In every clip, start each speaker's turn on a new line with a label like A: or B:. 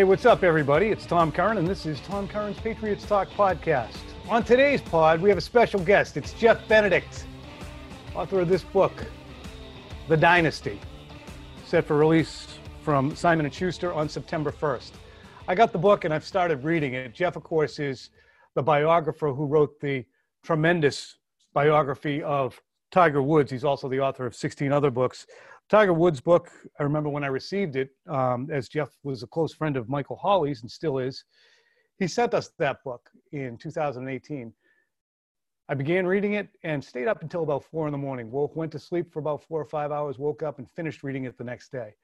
A: Hey, what's up, everybody? It's Tom Curran, and this is Tom Curran's Patriots Talk podcast. On today's pod, we have a special guest. It's Jeff Benedict, author of this book, The Dynasty, set for release from Simon & Schuster on September 1st. I got the book and I've started reading it. Jeff, of course, is the biographer who wrote the tremendous biography of Tiger Woods. He's also the author of 16 other books. Tiger Woods' book, I remember when I received it, um, as Jeff was a close friend of Michael Holley's and still is, he sent us that book in 2018. I began reading it and stayed up until about four in the morning. Woke, went to sleep for about four or five hours, woke up and finished reading it the next day.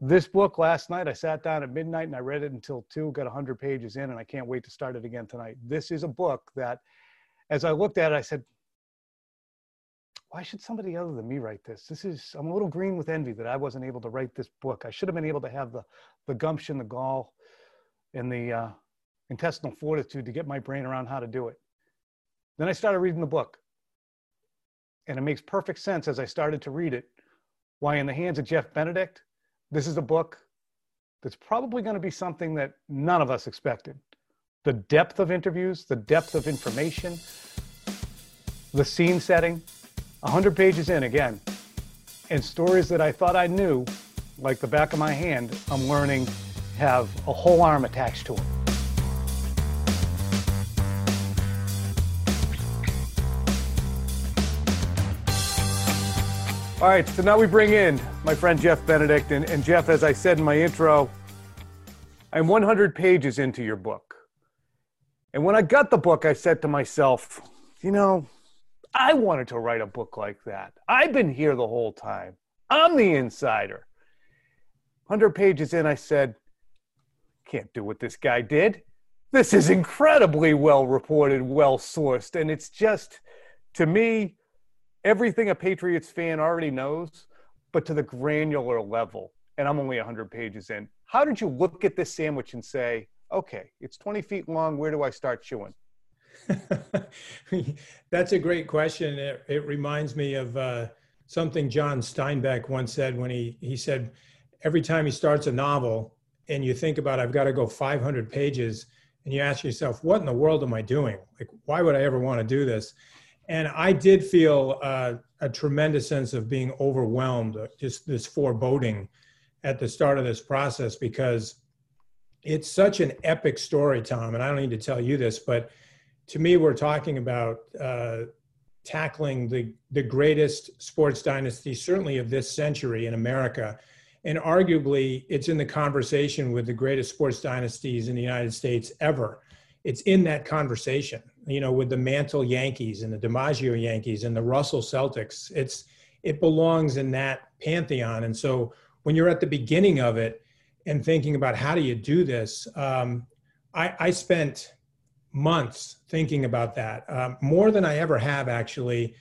A: This book last night, I sat down at midnight and I read it until two, got 100 pages in, and I can't wait to start it again tonight. This is a book that, as I looked at it, I said, why should somebody other than me write this? This is, I'm a little green with envy that I wasn't able to write this book. I should have been able to have the, the gumption, the gall, and the uh, intestinal fortitude to get my brain around how to do it. Then I started reading the book. And it makes perfect sense as I started to read it why, in the hands of Jeff Benedict, this is a book that's probably going to be something that none of us expected. The depth of interviews, the depth of information, the scene setting, 100 pages in again, and stories that I thought I knew, like the back of my hand, I'm learning have a whole arm attached to them. All right, so now we bring in my friend Jeff Benedict. And, and Jeff, as I said in my intro, I'm 100 pages into your book. And when I got the book, I said to myself, you know, I wanted to write a book like that. I've been here the whole time. I'm the insider. 100 pages in, I said, can't do what this guy did. This is incredibly well reported, well sourced. And it's just, to me, everything a Patriots fan already knows, but to the granular level. And I'm only 100 pages in. How did you look at this sandwich and say, okay, it's 20 feet long. Where do I start chewing?
B: That's a great question. It, it reminds me of uh, something John Steinbeck once said when he, he said, every time he starts a novel and you think about, I've got to go 500 pages, and you ask yourself, what in the world am I doing? Like, why would I ever want to do this? And I did feel uh, a tremendous sense of being overwhelmed, uh, just this foreboding at the start of this process because it's such an epic story, Tom. And I don't need to tell you this, but to me, we're talking about uh, tackling the, the greatest sports dynasty, certainly of this century in America. And arguably, it's in the conversation with the greatest sports dynasties in the United States ever. It's in that conversation, you know, with the Mantle Yankees and the DiMaggio Yankees and the Russell Celtics. It's it belongs in that pantheon. And so, when you're at the beginning of it and thinking about how do you do this, um, I, I spent months thinking about that, um, more than I ever have actually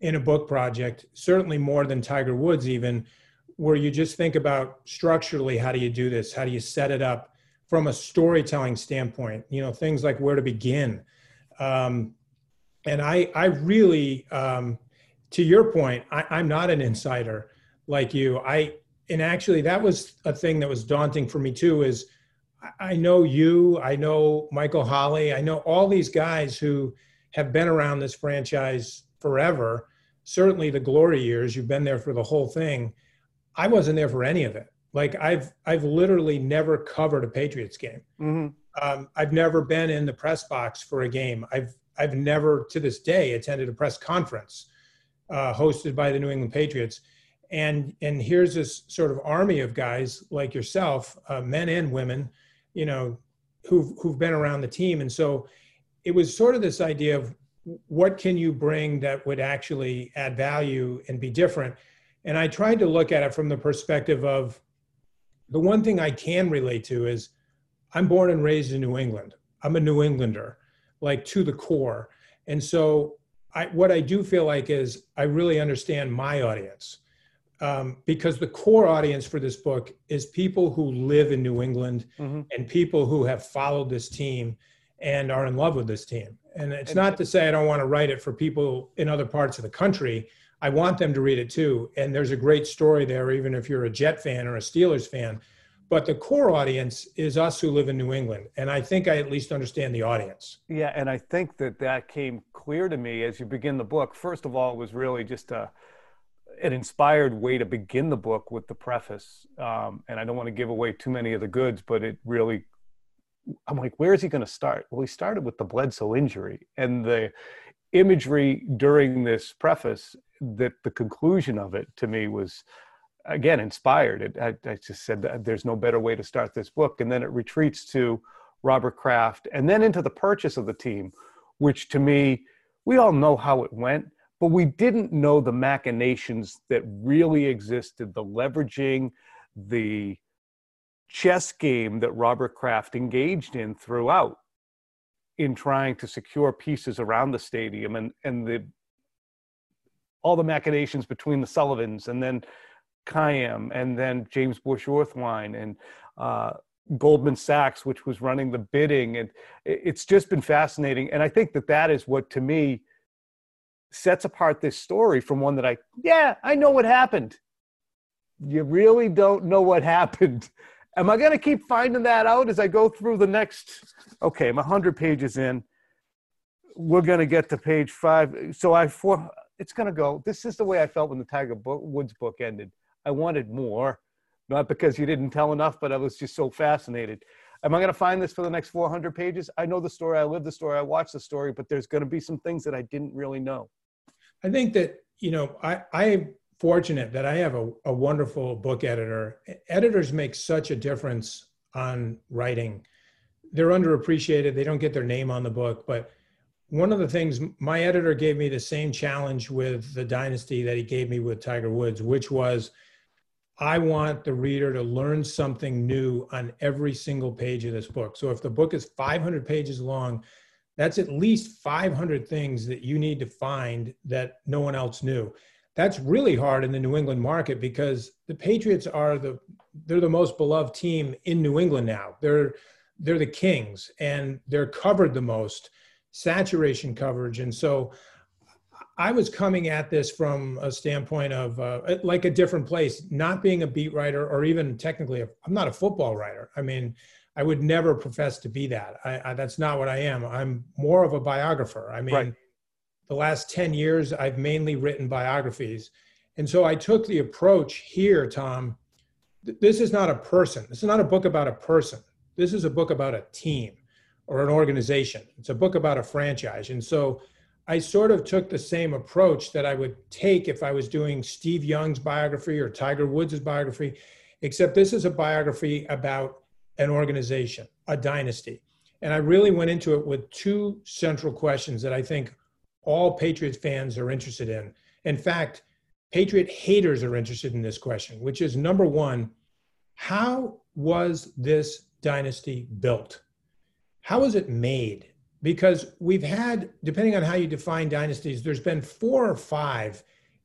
B: in a book project, certainly more than Tiger Woods, even, where you just think about structurally how do you do this? How do you set it up from a storytelling standpoint? You know, things like where to begin. Um, and I, I really, um, to your point, I, I'm not an insider like you. I, and actually, that was a thing that was daunting for me too. Is I know you, I know Michael Holley, I know all these guys who have been around this franchise forever. Certainly the glory years, you've been there for the whole thing. I wasn't there for any of it. Like I've I've literally never covered a Patriots game.
A: Mm-hmm.
B: Um, I've never been in the press box for a game. I've I've never to this day attended a press conference. uh, hosted by the New England Patriots. And, and here's this sort of army of guys like yourself, uh, men and women, you know, who've, who've been around the team. And so it was sort of this idea of what can you bring that would actually add value and be different. And I tried to look at it from the perspective of the one thing I can relate to is I'm born and raised in New England. I'm a New Englander, like to the core. And so I, what I do feel like is I really understand my audience um, because the core audience for this book is people who live in New England mm-hmm. and people who have followed this team and are in love with this team. And it's and, not to say I don't want to write it for people in other parts of the country. I want them to read it too. And there's a great story there, even if you're a Jet fan or a Steelers fan. But the core audience is us who live in New England. And I think I at least understand the audience.
A: Yeah. And I think that that came clear to me as you begin the book. First of all, it was really just a, an inspired way to begin the book with the preface. Um, and I don't want to give away too many of the goods, but it really, I'm like, where is he going to start? Well, he started with the Bledsoe injury and the imagery during this preface that the conclusion of it to me was again inspired. It, I, I, just said that there's no better way to start this book, and then it retreats to Robert Kraft, and then into the purchase of the team, which to me, we all know how it went, but we didn't know the machinations that really existed, the leveraging, the chess game that Robert Kraft engaged in throughout in trying to secure pieces around the stadium and and the all the machinations between the Sullivans and then Kiam and then James Bush Orthwein and uh, Goldman Sachs, which was running the bidding. And it's just been fascinating. And I think that that is what, to me, sets apart this story from one that I, yeah, I know what happened. You really don't know what happened. Am I going to keep finding that out as I go through the next? Okay, I'm 100 pages in. We're going to get to page five. So I, for, it's going to go. This is the way I felt when the Tiger Woods book ended. I wanted more, not because you didn't tell enough, but I was just so fascinated. Am I going to find this for the next 400 pages? I know the story, I live the story, I watch the story, but there's going to be some things that I didn't really know.
B: I think that, you know, I, I'm fortunate that I have a, a wonderful book editor. Editors make such a difference on writing. They're underappreciated, they don't get their name on the book, but one of the things my editor gave me the same challenge with the dynasty that he gave me with Tiger Woods, which was I want the reader to learn something new on every single page of this book. So if the book is 500 pages long, that's at least 500 things that you need to find that no one else knew. That's really hard in the New England market because the Patriots are the they're the most beloved team in New England now. They're they're the kings and they're covered the most saturation coverage. And so I was coming at this from a standpoint of uh, like a different place, not being a beat writer or even technically, i am not a football writer. I mean, I would never profess to be that. I, I, that's not what I am. I'm more of a biographer. I mean, right. the last 10 years, I've mainly written biographies. And so I took the approach here, Tom. Th- this is not a person. This is not a book about a person. This is a book about a team or an organization. It's a book about a franchise. And so I sort of took the same approach that I would take if I was doing Steve Young's biography or Tiger Woods' biography, except this is a biography about an organization, a dynasty. And I really went into it with two central questions that I think all Patriots fans are interested in. In fact, Patriot haters are interested in this question, which is number one, how was this dynasty built? How was it made? Because we've had, depending on how you define dynasties, there's been four or five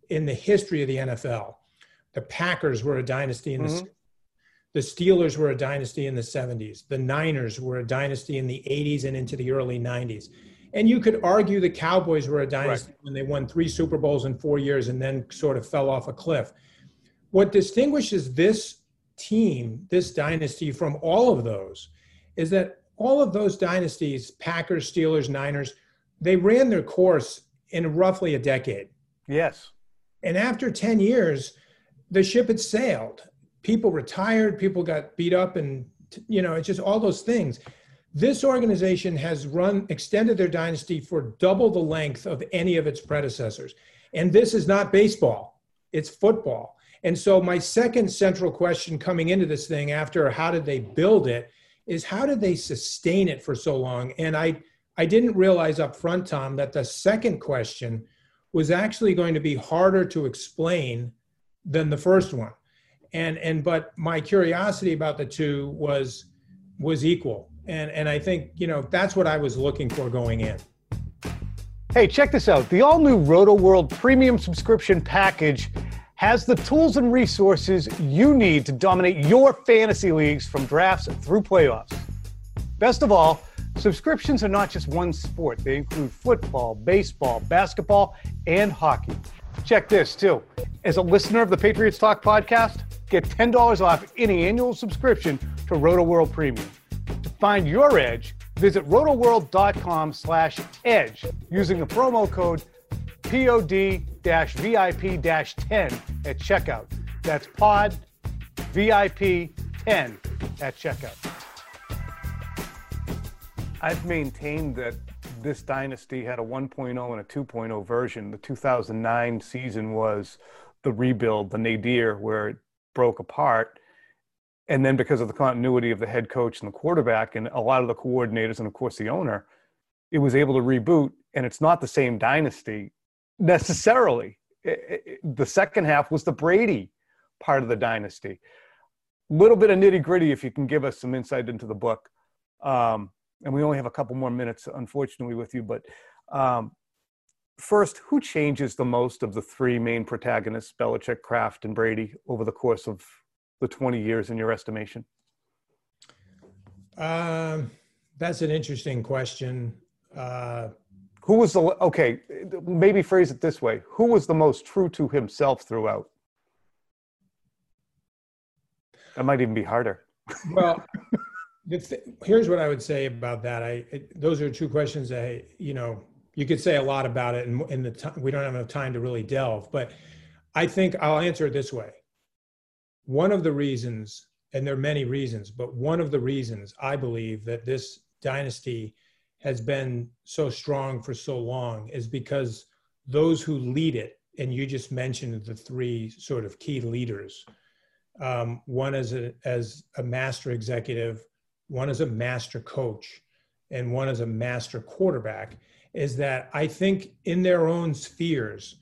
B: in the history of the NFL. The Packers were a dynasty in mm-hmm. the the Steelers were a dynasty in the 70s. The Niners were a dynasty in the 80s and into the early 90s. And you could argue the Cowboys were a dynasty right. when they won three Super Bowls in four years and then sort of fell off a cliff. What distinguishes this team, this dynasty, from all of those is that all of those dynasties, Packers, Steelers, Niners, they ran their course in roughly a decade.
A: Yes.
B: And after 10 years, the ship had sailed. People retired, people got beat up, and, you know, it's just all those things. This organization has run, extended their dynasty for double the length of any of its predecessors. And this is not baseball, it's football. And so, my second central question coming into this thing after how did they build it is how did they sustain it for so long? And I, I didn't realize up front, Tom, that the second question was actually going to be harder to explain than the first one. And, and but my curiosity about the two was was equal. And, and I think, you know, that's what I was looking for going in.
C: Hey, check this out. The all new Rotoworld premium subscription package has the tools and resources you need to dominate your fantasy leagues from drafts through playoffs. Best of all, subscriptions are not just one sport, they include football, baseball, basketball, and hockey. Check this too. As a listener of the Patriots Talk podcast, get $10 off any annual subscription to Rotoworld Premium. To find your edge, visit rotoworld.com slash edge using the promo code POD-VIP-10 at checkout. That's POD VIP 10 at checkout.
A: I've maintained that this dynasty had a 1.0 and a 2.0 version. The 2009 season was the rebuild, the nadir, where broke apart. And then because of the continuity of the head coach and the quarterback and a lot of the coordinators and of course the owner, it was able to reboot. And it's not the same dynasty necessarily. It, it, the second half was the Brady part of the dynasty. Little bit of nitty gritty, if you can give us some insight into the book. Um, and we only have a couple more minutes, unfortunately, with you. But um, first, who changes the most of the three main protagonists, Belichick, Kraft, and Brady, over the course of the 20 years in your estimation?
B: Um, that's an interesting question. Uh,
A: who was the okay? Maybe phrase it this way: Who was the most true to himself throughout? That might even be harder.
B: Well, th- here's what I would say about that. I it, those are two questions. I you know you could say a lot about it, and in the time we don't have enough time to really delve. But I think I'll answer it this way. One of the reasons, and there are many reasons, but one of the reasons I believe that this dynasty has been so strong for so long is because those who lead it, and you just mentioned the three sort of key leaders. Um, one as a as a master executive, one as a master coach, and one as a master quarterback. Is that I think in their own spheres,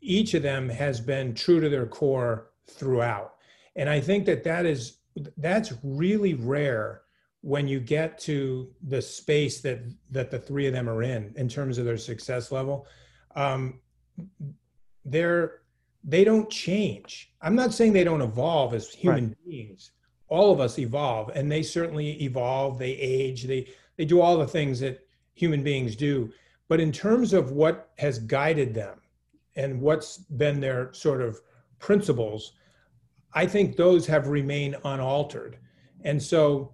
B: each of them has been true to their core throughout, and I think that that is that's really rare when you get to the space that that the three of them are in in terms of their success level. Um, they're they don't change. I'm not saying they don't evolve as human right. beings. All of us evolve and they certainly evolve they age they they do all the things that human beings do but in terms of what has guided them and what's been their sort of principles i think those have remained unaltered and so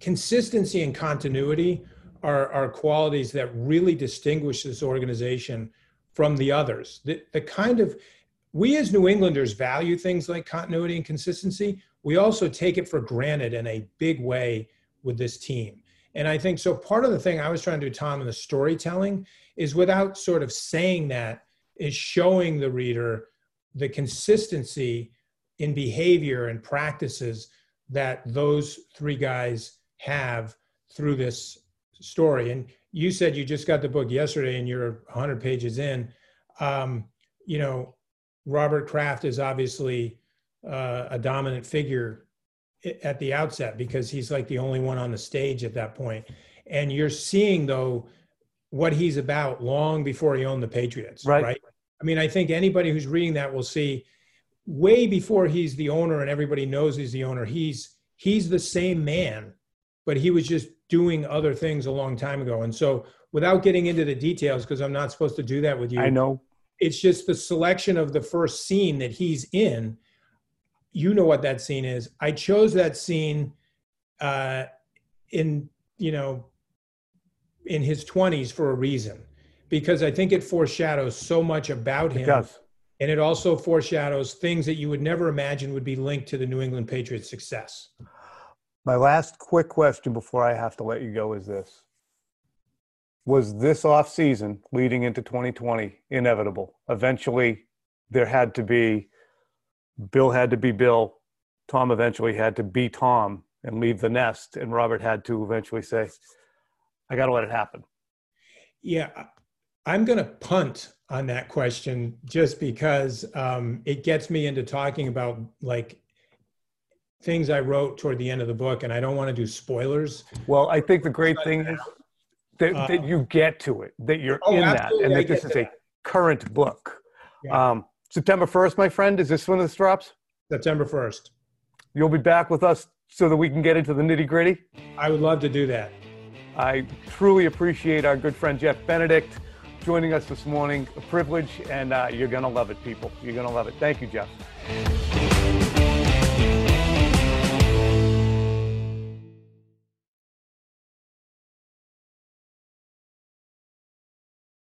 B: consistency and continuity are, are qualities that really distinguish this organization from the others. The, the kind of, we as New Englanders value things like continuity and consistency. We also take it for granted in a big way with this team. And I think so. Part of the thing I was trying to do, Tom, in the storytelling is without sort of saying that, is showing the reader the consistency in behavior and practices that those three guys have through this story. And you said you just got the book yesterday and you're 100 pages in. Um, you know, Robert Kraft is obviously uh, a dominant figure at the outset because he's like the only one on the stage at that point. And you're seeing though what he's about long before he owned the Patriots, right? right? I mean, I think anybody who's reading that will see way before he's the owner and everybody knows he's the owner. He's he's the same man but he was just doing other things a long time ago. And so, without getting into the details, because I'm not supposed to do that with you,
A: I know
B: it's just the selection of the first scene that he's in. You know what that scene is. I chose that scene uh, in you know in his 20s for a reason because I think it foreshadows so much about him.
A: It does.
B: And it also foreshadows things that you would never imagine would be linked to the New England Patriots' success.
A: My last quick question before I have to let you go is this. was this off season leading into 2020 inevitable? Eventually, there had to be Bill had to be Bill. Tom eventually had to be Tom and leave the nest, and Robert had to eventually say, "I got to let it happen."
B: Yeah, I'm going to punt on that question just because um, it gets me into talking about like things I wrote toward the end of the book, and I don't want to do spoilers.
A: Well, I think the great thing is that, that uh, you get to it, that you're oh, in that, and that this is that. a current book. Yeah. Um, September 1st, my friend, is this when this drops?
B: September 1st.
A: You'll be back with us so that we can get into the nitty gritty?
B: I would love to do that.
A: I truly appreciate our good friend Jeff Benedict joining us this morning. A privilege, and uh, you're going to love it, people. You're going to love it. Thank you, Jeff.